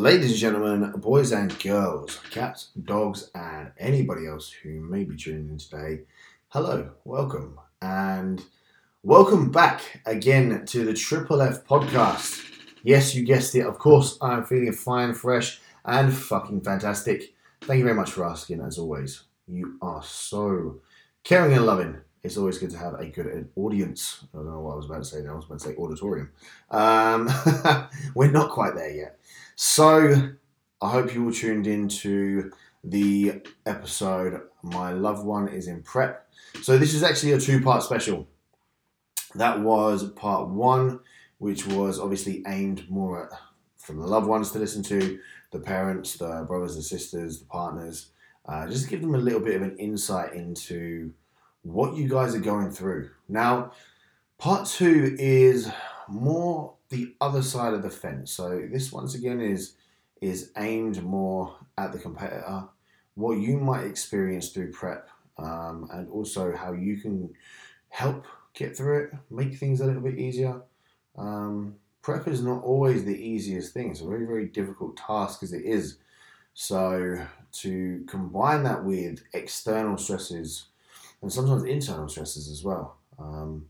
Ladies and gentlemen, boys and girls, cats, dogs, and anybody else who may be tuning in today, hello, welcome, and welcome back again to the Triple F podcast. Yes, you guessed it, of course, I'm feeling fine, fresh, and fucking fantastic. Thank you very much for asking, as always. You are so caring and loving. It's always good to have a good audience. I don't know what I was about to say. I was about to say auditorium. Um, we're not quite there yet. So I hope you all tuned into the episode. My loved one is in prep. So this is actually a two part special. That was part one, which was obviously aimed more at for the loved ones to listen to, the parents, the brothers and sisters, the partners. Uh, just give them a little bit of an insight into what you guys are going through. Now, part two is more the other side of the fence. So this once again is is aimed more at the competitor, what you might experience through prep, um, and also how you can help get through it, make things a little bit easier. Um, prep is not always the easiest thing. It's a very very difficult task as it is. So to combine that with external stresses and sometimes internal stresses as well. Um,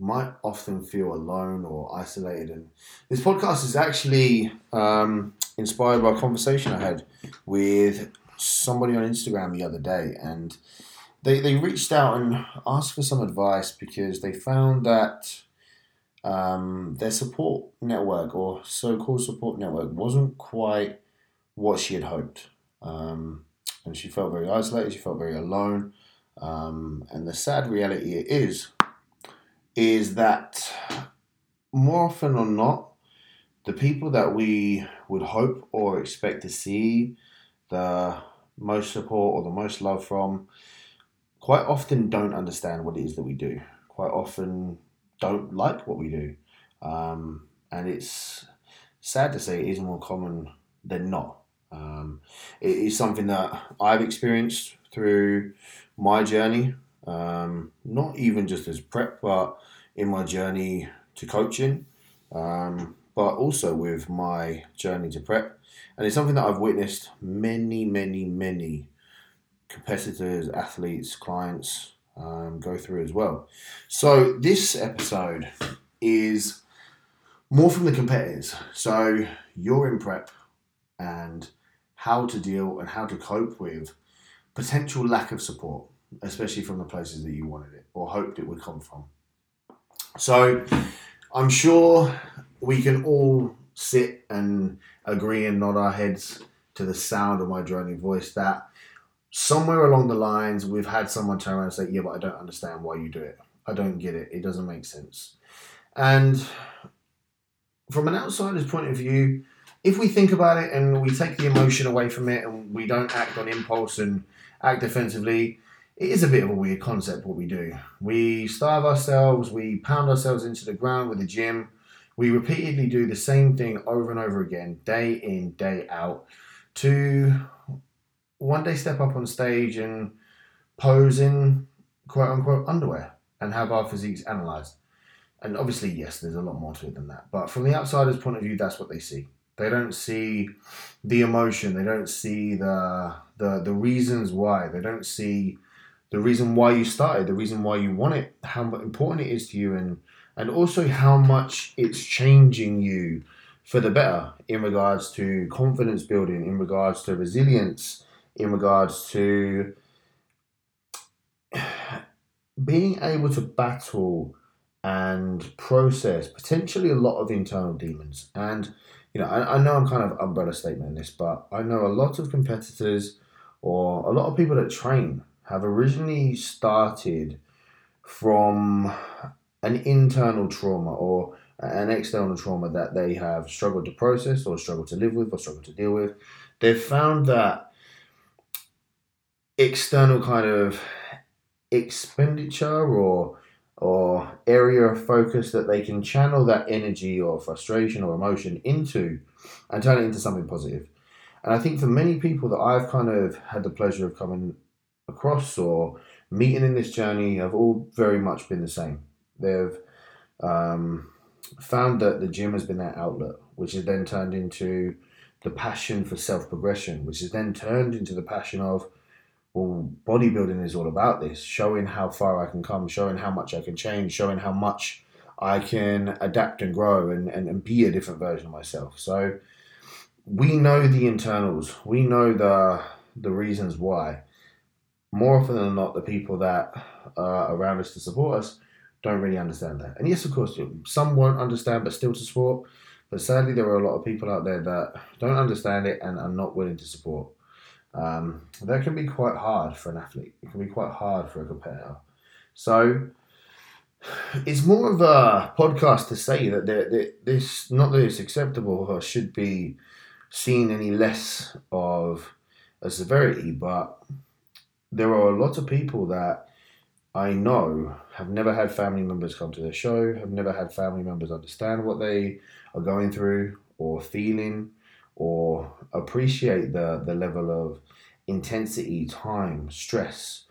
might often feel alone or isolated. And this podcast is actually um, inspired by a conversation I had with somebody on Instagram the other day. And they, they reached out and asked for some advice because they found that um, their support network or so called support network wasn't quite what she had hoped. Um, and she felt very isolated, she felt very alone. Um, and the sad reality is, is that more often or not, the people that we would hope or expect to see the most support or the most love from quite often don't understand what it is that we do. Quite often don't like what we do. Um, and it's sad to say it is more common than not. Um, it is something that I've experienced through my journey, um, not even just as prep, but in my journey to coaching, um, but also with my journey to prep. And it's something that I've witnessed many, many, many competitors, athletes, clients um, go through as well. So this episode is more from the competitors. So you're in prep and how to deal and how to cope with potential lack of support, especially from the places that you wanted it or hoped it would come from. So I'm sure we can all sit and agree and nod our heads to the sound of my droning voice that somewhere along the lines we've had someone turn around and say, Yeah, but I don't understand why you do it. I don't get it. It doesn't make sense. And from an outsider's point of view, if we think about it and we take the emotion away from it and we don't act on impulse and act defensively, it is a bit of a weird concept what we do. We starve ourselves, we pound ourselves into the ground with the gym, we repeatedly do the same thing over and over again, day in, day out, to one day step up on stage and pose in quote unquote underwear and have our physiques analysed. And obviously, yes, there's a lot more to it than that. But from the outsider's point of view, that's what they see. They don't see the emotion. They don't see the the the reasons why. They don't see the reason why you started, the reason why you want it, how important it is to you, and and also how much it's changing you for the better in regards to confidence building, in regards to resilience, in regards to being able to battle and process potentially a lot of internal demons. And you know, I, I know I'm kind of umbrella statement in this, but I know a lot of competitors or a lot of people that train have originally started from an internal trauma or an external trauma that they have struggled to process or struggled to live with or struggled to deal with. They've found that external kind of expenditure or or area of focus that they can channel that energy or frustration or emotion into and turn it into something positive. And I think for many people that I've kind of had the pleasure of coming across or meeting in this journey have all very much been the same. They've um, found that the gym has been their outlet, which has then turned into the passion for self progression, which is then turned into the passion of, well, bodybuilding is all about this, showing how far I can come, showing how much I can change, showing how much I can adapt and grow and, and, and be a different version of myself. So we know the internals, we know the the reasons why. More often than not, the people that are around us to support us don't really understand that. And yes, of course, some won't understand, but still to support. But sadly, there are a lot of people out there that don't understand it and are not willing to support. Um, that can be quite hard for an athlete. It can be quite hard for a competitor. So it's more of a podcast to say that this, not that it's acceptable or should be seen any less of a severity, but there are a lot of people that I know have never had family members come to their show, have never had family members understand what they are going through or feeling or appreciate the, the level of intensity, time, stress,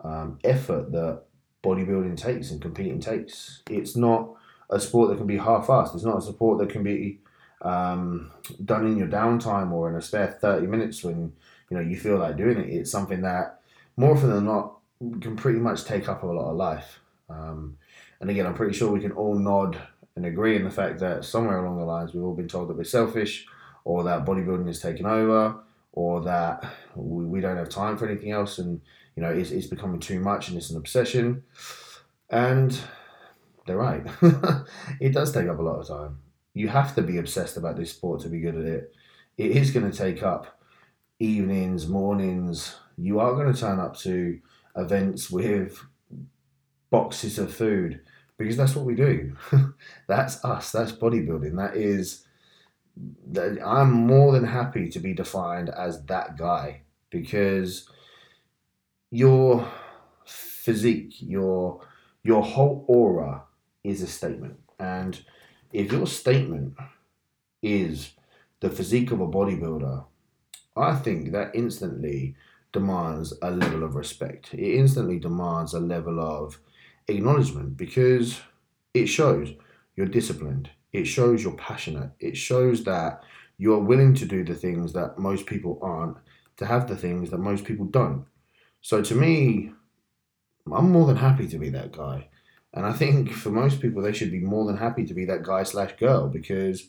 um, effort that bodybuilding takes and competing takes. It's not a sport that can be half-assed. It's not a sport that can be um, done in your downtime or in a spare 30 minutes when you know you feel like doing it. It's something that more often than not can pretty much take up a lot of life. Um, and again, I'm pretty sure we can all nod and agree in the fact that somewhere along the lines we've all been told that we're selfish, or that bodybuilding is taking over, or that we, we don't have time for anything else, and you know it's, it's becoming too much and it's an obsession. And they're right. it does take up a lot of time. You have to be obsessed about this sport to be good at it. It is going to take up evenings, mornings. You are going to turn up to events with boxes of food because that's what we do. that's us. That's bodybuilding. That is. I'm more than happy to be defined as that guy because your physique, your your whole aura is a statement, and if your statement is the physique of a bodybuilder, I think that instantly demands a level of respect. It instantly demands a level of acknowledgement because it shows you're disciplined. It shows you're passionate. It shows that you're willing to do the things that most people aren't, to have the things that most people don't. So to me, I'm more than happy to be that guy. And I think for most people, they should be more than happy to be that guy slash girl because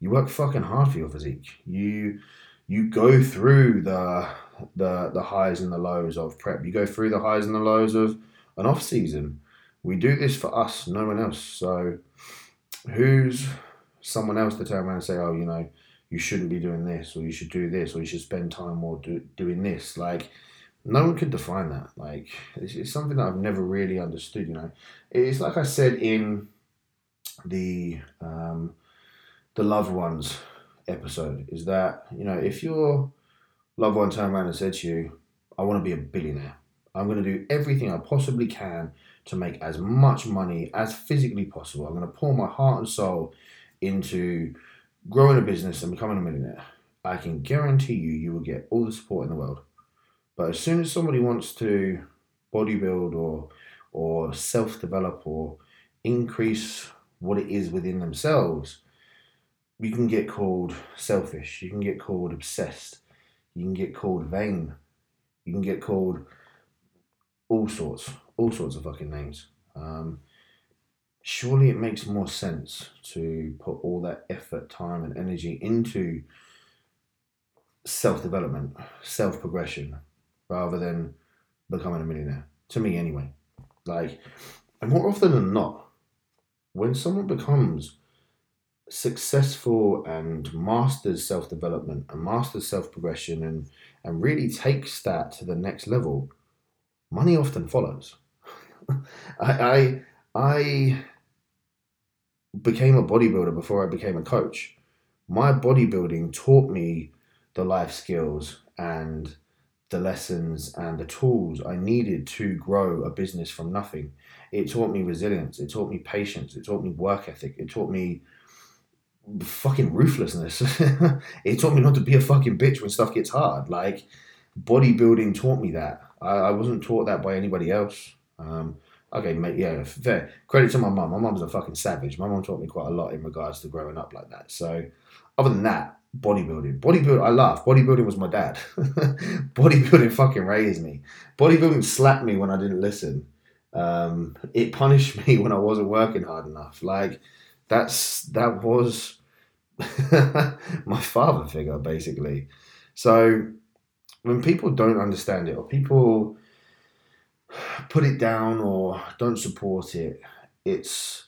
you work fucking hard for your physique. You you go through the the the highs and the lows of prep. You go through the highs and the lows of an off season. We do this for us, no one else. So who's someone else to turn around and say, oh, you know, you shouldn't be doing this, or you should do this, or you should spend time more do, doing this. Like, no one could define that. Like, it's, it's something that I've never really understood. You know, it's like I said in the um, the loved ones episode is that you know if your loved one turned around and said to you, "I want to be a billionaire. I'm going to do everything I possibly can to make as much money as physically possible. I'm going to pour my heart and soul into growing a business and becoming a millionaire." I can guarantee you, you will get all the support in the world. But as soon as somebody wants to bodybuild or or self develop or increase what it is within themselves, you can get called selfish, you can get called obsessed, you can get called vain, you can get called all sorts, all sorts of fucking names. Um, surely it makes more sense to put all that effort, time, and energy into self development, self progression, rather than becoming a millionaire. To me, anyway. Like, and more often than not, when someone becomes successful and masters self development and masters self progression and, and really takes that to the next level, money often follows. I, I, I became a bodybuilder before I became a coach. My bodybuilding taught me the life skills and the lessons and the tools I needed to grow a business from nothing. It taught me resilience. It taught me patience. It taught me work ethic. It taught me fucking ruthlessness. it taught me not to be a fucking bitch when stuff gets hard. Like bodybuilding taught me that. I, I wasn't taught that by anybody else. Um, okay, mate, yeah, fair. Credit to my mum. My mum's a fucking savage. My mum taught me quite a lot in regards to growing up like that. So, other than that, bodybuilding. Bodybuilding, I laugh. Bodybuilding was my dad. bodybuilding fucking raised me. Bodybuilding slapped me when I didn't listen. Um, it punished me when I wasn't working hard enough. Like that's that was my father figure basically. So when people don't understand it or people put it down or don't support it, it's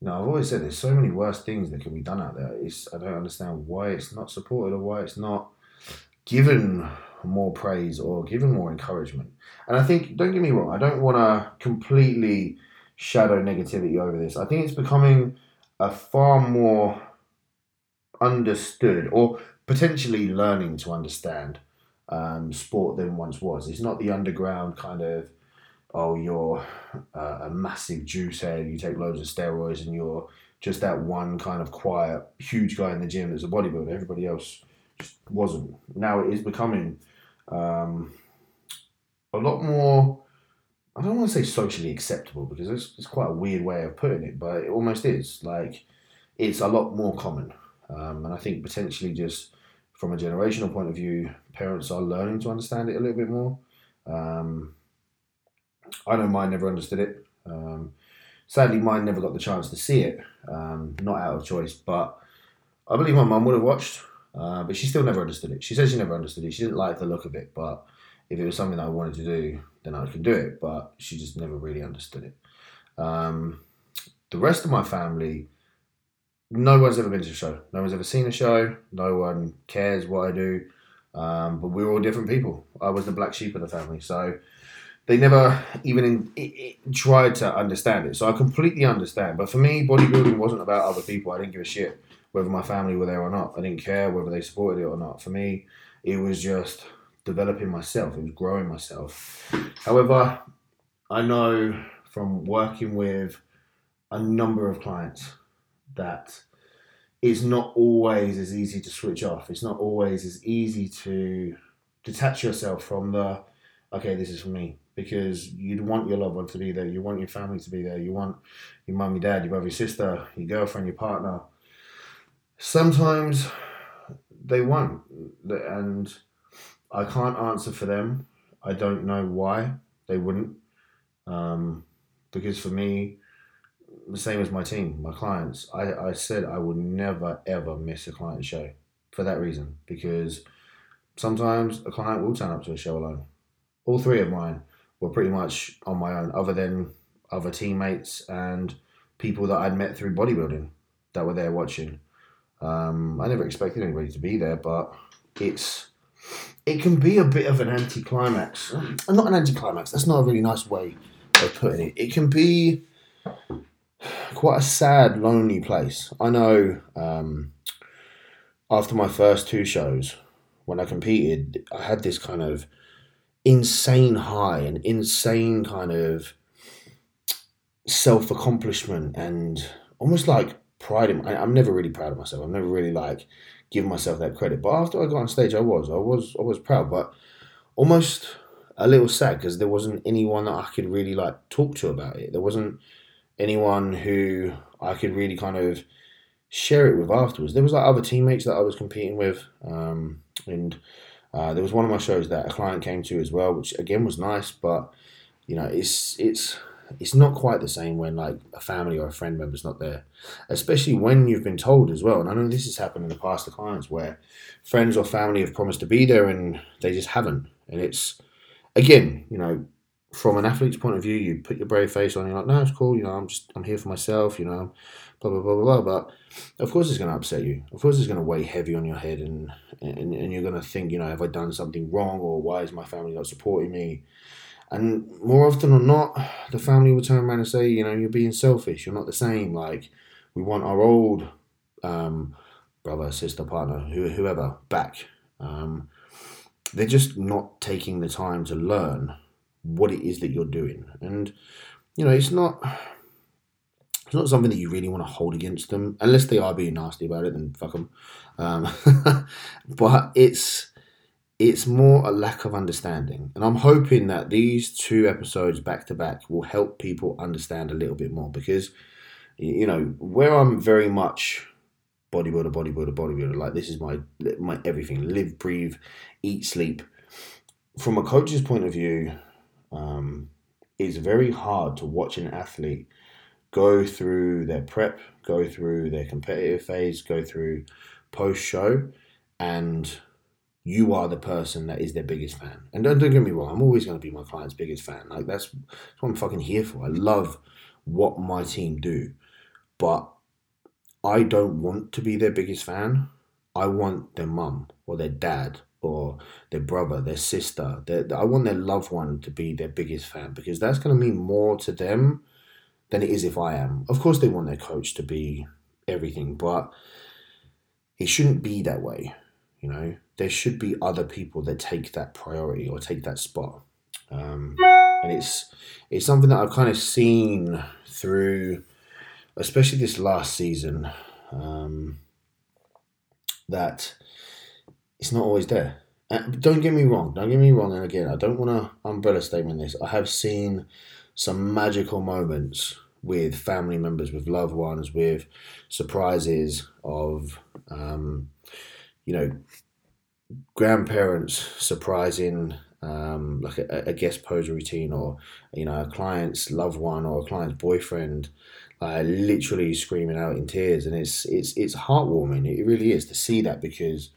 you know, I've always said there's so many worse things that can be done out there. It's I don't understand why it's not supported or why it's not given more praise or given more encouragement. And I think don't get me wrong, I don't want to completely shadow negativity over this. I think it's becoming a far more understood or potentially learning to understand um, sport than once was. It's not the underground kind of, oh, you're uh, a massive juice head, you take loads of steroids, and you're just that one kind of quiet, huge guy in the gym that's a bodybuilder. Everybody else just wasn't. Now it is becoming um, a lot more. I don't want to say socially acceptable because it's, it's quite a weird way of putting it, but it almost is. Like, it's a lot more common. Um, and I think potentially just from a generational point of view, parents are learning to understand it a little bit more. Um, I know mine never understood it. Um, sadly, mine never got the chance to see it, um, not out of choice. But I believe my mum would have watched, uh, but she still never understood it. She says she never understood it. She didn't like the look of it, but if it was something that I wanted to do, then I could do it. But she just never really understood it. Um, the rest of my family no one's ever been to a show. No one's ever seen a show. No one cares what I do. Um, but we're all different people. I was the black sheep of the family, so they never even in, it, it tried to understand it. So I completely understand. But for me, bodybuilding wasn't about other people. I didn't give a shit whether my family were there or not. I didn't care whether they supported it or not. For me, it was just developing myself. It was growing myself. However, I know from working with a number of clients that it's not always as easy to switch off. It's not always as easy to detach yourself from the okay, this is for me. Because you'd want your loved one to be there, you want your family to be there, you want your mum, your dad, your brother, your sister, your girlfriend, your partner. Sometimes they won't, and I can't answer for them. I don't know why they wouldn't, um, because for me, the same as my team, my clients. I, I said I would never ever miss a client show for that reason because sometimes a client will turn up to a show alone. All three of mine were pretty much on my own, other than other teammates and people that I'd met through bodybuilding that were there watching. Um, I never expected anybody to be there, but it's it can be a bit of an anticlimax. Not an anticlimax. That's not a really nice way of putting it. It can be quite a sad, lonely place. I know um, after my first two shows, when I competed, I had this kind of insane high and insane kind of self accomplishment and almost like pride in I, I'm never really proud of myself. I'm never really like give myself that credit. But after I got on stage, I was, I was, I was proud, but almost a little sad because there wasn't anyone that I could really like talk to about it. There wasn't anyone who I could really kind of share it with afterwards. There was like other teammates that I was competing with, um, and uh, there was one of my shows that a client came to as well, which again was nice, but you know, it's it's it's not quite the same when like a family or a friend member's not there, especially when you've been told as well. And I know this has happened in the past to clients where friends or family have promised to be there and they just haven't, and it's again, you know, from an athlete's point of view, you put your brave face on. You're like, no, it's cool. You know, I'm just I'm here for myself. You know, blah blah blah blah. blah. But of course, it's going to upset you. Of course, it's going to weigh heavy on your head, and, and and you're going to think, you know, have I done something wrong, or why is my family not supporting me? And more often than not, the family will turn around and say, you know, you're being selfish. You're not the same. Like we want our old um, brother, sister, partner, whoever back. Um, they're just not taking the time to learn what it is that you're doing. And you know, it's not it's not something that you really want to hold against them, unless they are being nasty about it. Then fuck them. Um, but it's it's more a lack of understanding, and I'm hoping that these two episodes back to back will help people understand a little bit more because you know where I'm very much bodybuilder, bodybuilder, bodybuilder. Like this is my my everything. Live, breathe, eat, sleep. From a coach's point of view, um, it's very hard to watch an athlete go through their prep, go through their competitive phase, go through post show, and you are the person that is their biggest fan. And don't, don't get me wrong, I'm always going to be my client's biggest fan. Like that's, that's what I'm fucking here for. I love what my team do, but I don't want to be their biggest fan. I want their mum or their dad or their brother, their sister. Their, I want their loved one to be their biggest fan because that's going to mean more to them than it is if I am. Of course, they want their coach to be everything, but it shouldn't be that way. You know, there should be other people that take that priority or take that spot. Um, and it's it's something that I've kind of seen through, especially this last season, um, that it's not always there. And don't get me wrong. Don't get me wrong. And again, I don't want to umbrella statement this. I have seen some magical moments with family members, with loved ones, with surprises of, um, you know, grandparents surprising um, like a, a, guest pose routine or you know a client's loved one or a client's boyfriend uh, literally screaming out in tears. And it's it's it's heartwarming. It really is to see that because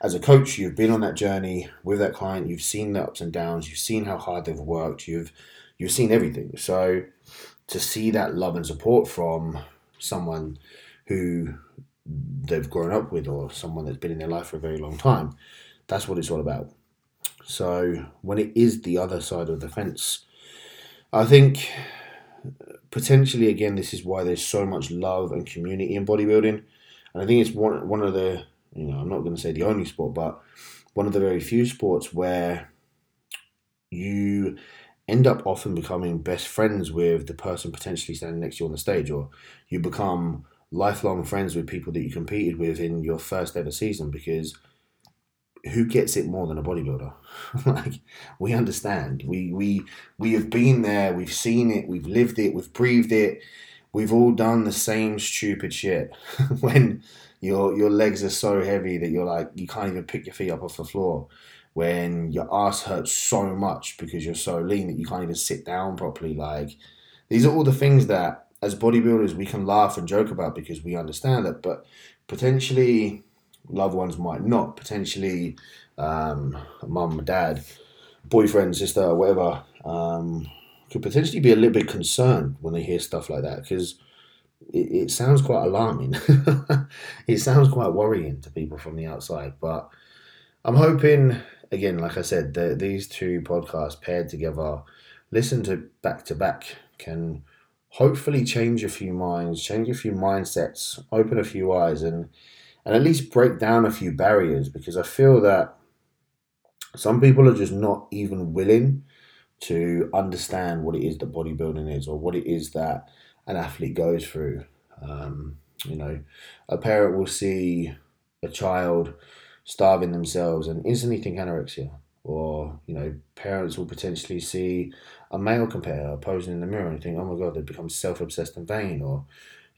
as a coach you've been on that journey with that client. You've seen the ups and downs. You've seen how hard they've worked. You've you've seen everything. So to see that love and support from someone who they've grown up with or someone that's been in their life for a very long time. That's what it's all about. So when it is the other side of the fence, I think potentially again this is why there's so much love and community in bodybuilding. And I think it's one one of the you know, I'm not going to say the only sport, but one of the very few sports where you end up often becoming best friends with the person potentially standing next to you on the stage, or you become lifelong friends with people that you competed with in your first ever season because who gets it more than a bodybuilder? like we understand. We we we have been there, we've seen it, we've lived it, we've breathed it. We've all done the same stupid shit when your your legs are so heavy that you're like you can't even pick your feet up off the floor. When your ass hurts so much because you're so lean that you can't even sit down properly. Like these are all the things that as bodybuilders we can laugh and joke about because we understand it, but potentially loved ones might not. Potentially, um, mum, dad, boyfriend, sister, whatever, um, could potentially be a little bit concerned when they hear stuff like that because it, it sounds quite alarming. it sounds quite worrying to people from the outside. But I'm hoping, again, like I said, that these two podcasts paired together, listen to back to back, can hopefully change a few minds, change a few mindsets, open a few eyes, and and at least break down a few barriers because I feel that some people are just not even willing to understand what it is that bodybuilding is or what it is that an athlete goes through. Um, you know, a parent will see a child starving themselves and instantly think anorexia or you know parents will potentially see a male competitor posing in the mirror and think oh my god they've become self-obsessed and vain or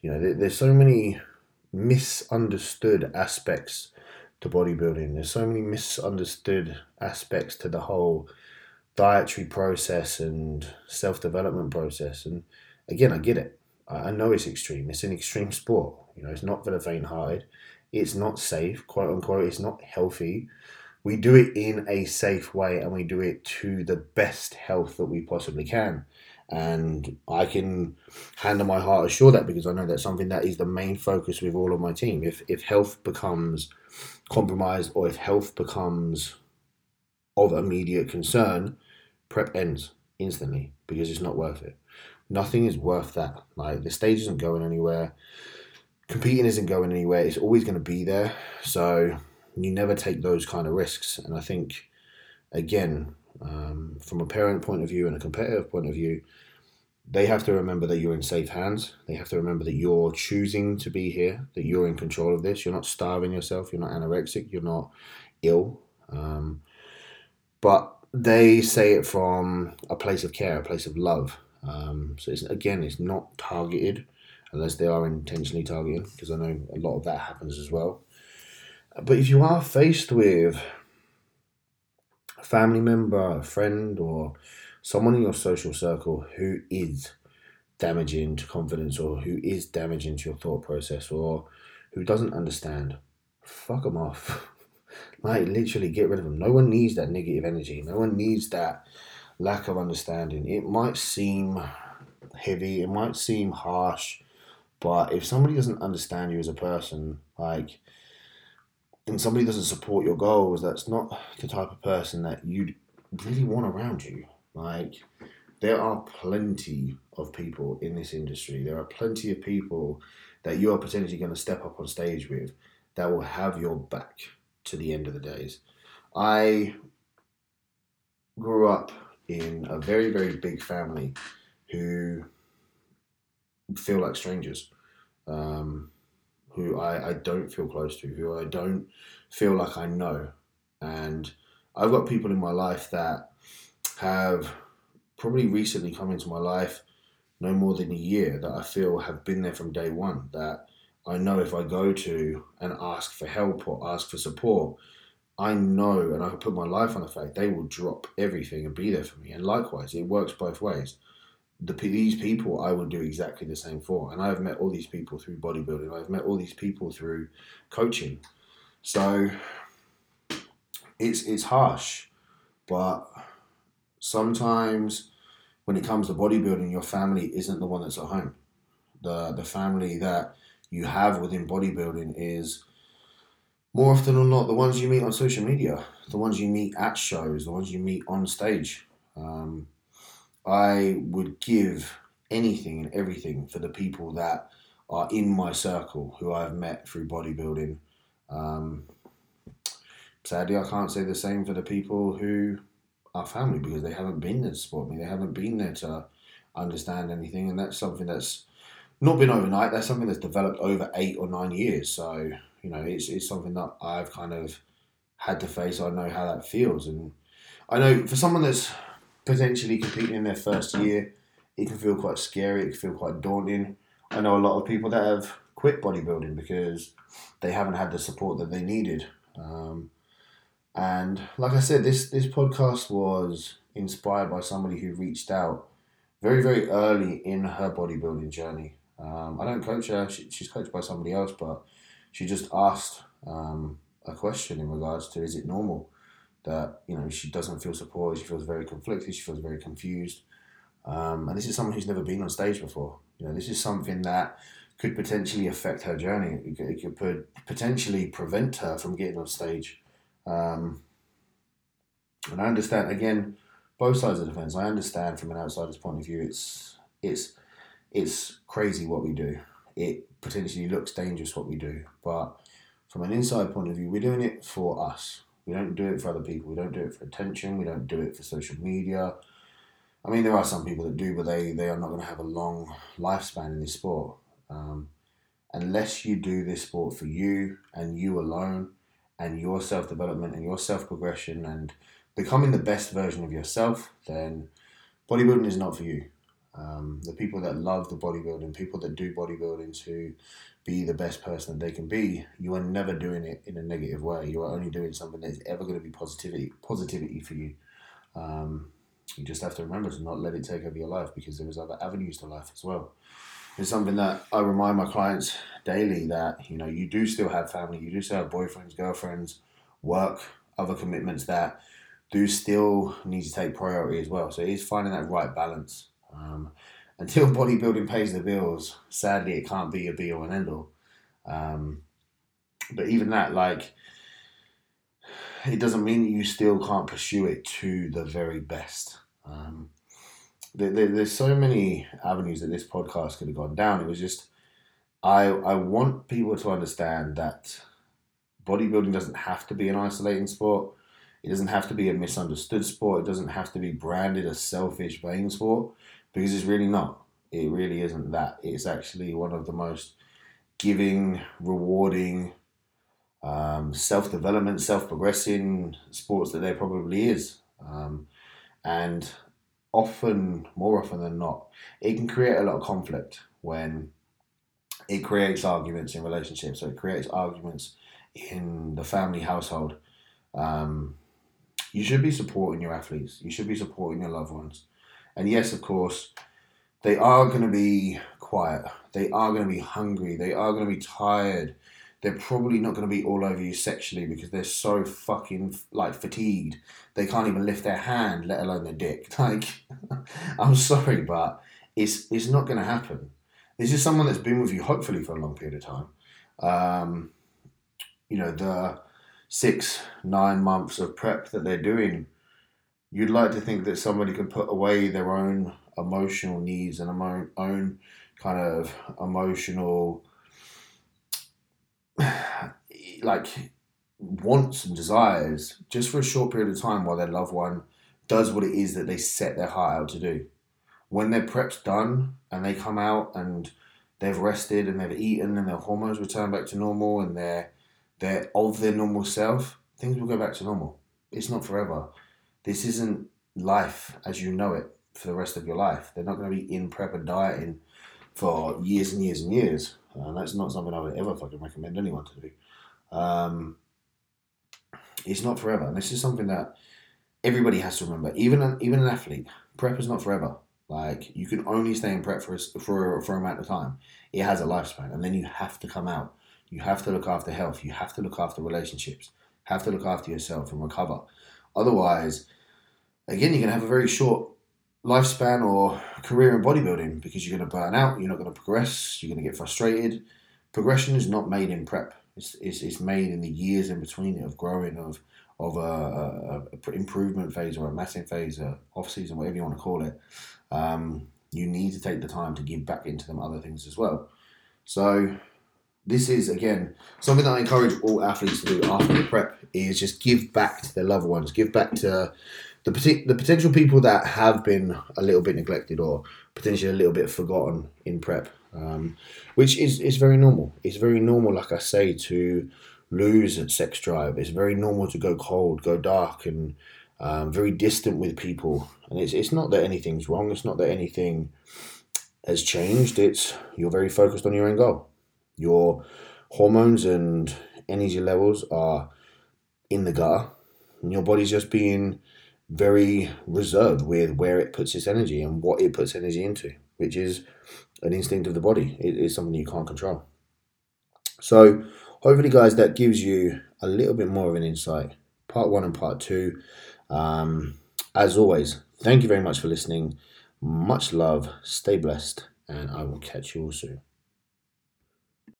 you know there's so many misunderstood aspects to bodybuilding. There's so many misunderstood aspects to the whole dietary process and self-development process. And again i get it. I know it's extreme. It's an extreme sport. You know it's not for the faint-hearted. It's not safe quote unquote. It's not healthy we do it in a safe way and we do it to the best health that we possibly can. And I can hand on my heart assure that because I know that's something that is the main focus with all of my team. If if health becomes compromised or if health becomes of immediate concern, prep ends instantly because it's not worth it. Nothing is worth that. Like the stage isn't going anywhere. Competing isn't going anywhere. It's always going to be there. So you never take those kind of risks. And I think, again, um, from a parent point of view and a competitive point of view, they have to remember that you're in safe hands. They have to remember that you're choosing to be here, that you're in control of this. You're not starving yourself. You're not anorexic. You're not ill. Um, but they say it from a place of care, a place of love. Um, so it's, again, it's not targeted unless they are intentionally targeting, because I know a lot of that happens as well. But if you are faced with a family member, a friend, or someone in your social circle who is damaging to confidence or who is damaging to your thought process or who doesn't understand, fuck them off. like, literally get rid of them. No one needs that negative energy. No one needs that lack of understanding. It might seem heavy, it might seem harsh, but if somebody doesn't understand you as a person, like, and somebody doesn't support your goals, that's not the type of person that you'd really want around you. Like, there are plenty of people in this industry. There are plenty of people that you are potentially going to step up on stage with that will have your back to the end of the days. I grew up in a very, very big family who feel like strangers, um, who I, I don't feel close to, who I don't feel like I know. And I've got people in my life that have probably recently come into my life no more than a year that I feel have been there from day one. That I know if I go to and ask for help or ask for support, I know and I put my life on the fact they will drop everything and be there for me. And likewise, it works both ways. The, these people I would do exactly the same for. And I've met all these people through bodybuilding. I've met all these people through coaching. So it's it's harsh, but sometimes when it comes to bodybuilding, your family isn't the one that's at home. The the family that you have within bodybuilding is more often than not the ones you meet on social media, the ones you meet at shows, the ones you meet on stage. Um, I would give anything and everything for the people that are in my circle who I've met through bodybuilding. Um, sadly, I can't say the same for the people who are family because they haven't been there to support me. They haven't been there to understand anything, and that's something that's not been overnight. That's something that's developed over eight or nine years. So you know, it's it's something that I've kind of had to face. I know how that feels, and I know for someone that's potentially competing in their first year, it can feel quite scary. It can feel quite daunting. I know a lot of people that have quit bodybuilding because they haven't had the support that they needed. Um, and like I said, this this podcast was inspired by somebody who reached out very very early in her bodybuilding journey. Um, I don't coach her; she, she's coached by somebody else, but she just asked um, a question in regards to is it normal that you know she doesn't feel supported, she feels very conflicted, she feels very confused, um, and this is someone who's never been on stage before. You know, this is something that could potentially affect her journey. It could, it could potentially prevent her from getting on stage. Um, and I understand again both sides of the fence. I understand from an outsider's point of view. It's it's it's crazy what we do. It potentially looks dangerous what we do, but from an inside point of view, we're doing it for us. We don't do it for other people. We don't do it for attention. We don't do it for social media. I mean, there are some people that do, but they, they are not going to have a long lifespan in this sport. Um, unless you do this sport for you and you alone and your self development and your self progression and becoming the best version of yourself, then bodybuilding is not for you. Um, the people that love the bodybuilding, people that do bodybuilding to be the best person that they can be, you are never doing it in a negative way. You are only doing something that is ever going to be positivity positivity for you. Um, you just have to remember to not let it take over your life because there is other avenues to life as well. It's something that I remind my clients daily that you know you do still have family, you do still have boyfriends, girlfriends, work, other commitments that do still need to take priority as well. So it is finding that right balance. Um, until bodybuilding pays the bills, sadly, it can't be a be all and end all. Um, but even that, like, it doesn't mean that you still can't pursue it to the very best. Um, there, there, there's so many avenues that this podcast could have gone down. It was just, I, I want people to understand that bodybuilding doesn't have to be an isolating sport. It doesn't have to be a misunderstood sport. It doesn't have to be branded a selfish vain sport because it's really not. It really isn't that. It's actually one of the most giving, rewarding, um, self development, self progressing sports that there probably is. Um, and often, more often than not, it can create a lot of conflict when it creates arguments in relationships. So it creates arguments in the family household. Um, you should be supporting your athletes. You should be supporting your loved ones. And yes, of course, they are going to be quiet. They are going to be hungry. They are going to be tired. They're probably not going to be all over you sexually because they're so fucking like fatigued. They can't even lift their hand, let alone their dick. Like, I'm sorry, but it's it's not going to happen. This is someone that's been with you hopefully for a long period of time. Um, you know the six nine months of prep that they're doing. You'd like to think that somebody can put away their own emotional needs and emo- own kind of emotional like wants and desires just for a short period of time while their loved one does what it is that they set their heart out to do. When their prep's done and they come out and they've rested and they've eaten and their hormones return back to normal and they're they're of their normal self, things will go back to normal. It's not forever. This isn't life as you know it for the rest of your life. They're not going to be in prep and dieting for years and years and years. And that's not something I would ever fucking recommend anyone to do. Um, it's not forever. And this is something that everybody has to remember. Even an, even an athlete, prep is not forever. Like you can only stay in prep for a, for for a amount of time. It has a lifespan, and then you have to come out. You have to look after health. You have to look after relationships. Have to look after yourself and recover. Otherwise, again, you're gonna have a very short lifespan or career in bodybuilding because you're going to burn out, you're not going to progress, you're going to get frustrated. Progression is not made in prep. It's, it's, it's made in the years in between of growing, of of a, a, a improvement phase or a massing phase, or off season, whatever you want to call it. Um, you need to take the time to give back into them other things as well. So this is again something that I encourage all athletes to do after the prep is just give back to their loved ones, give back to the the potential people that have been a little bit neglected or potentially a little bit forgotten in prep, um, which is is very normal. It's very normal, like I say, to lose sex drive. It's very normal to go cold, go dark, and um, very distant with people. And it's it's not that anything's wrong. It's not that anything has changed. It's you're very focused on your own goal. Your hormones and energy levels are in the gutter, and your body's just being very reserved with where it puts its energy and what it puts energy into, which is an instinct of the body. It is something you can't control. So, hopefully, guys, that gives you a little bit more of an insight. Part one and part two. Um, as always, thank you very much for listening. Much love, stay blessed, and I will catch you all soon.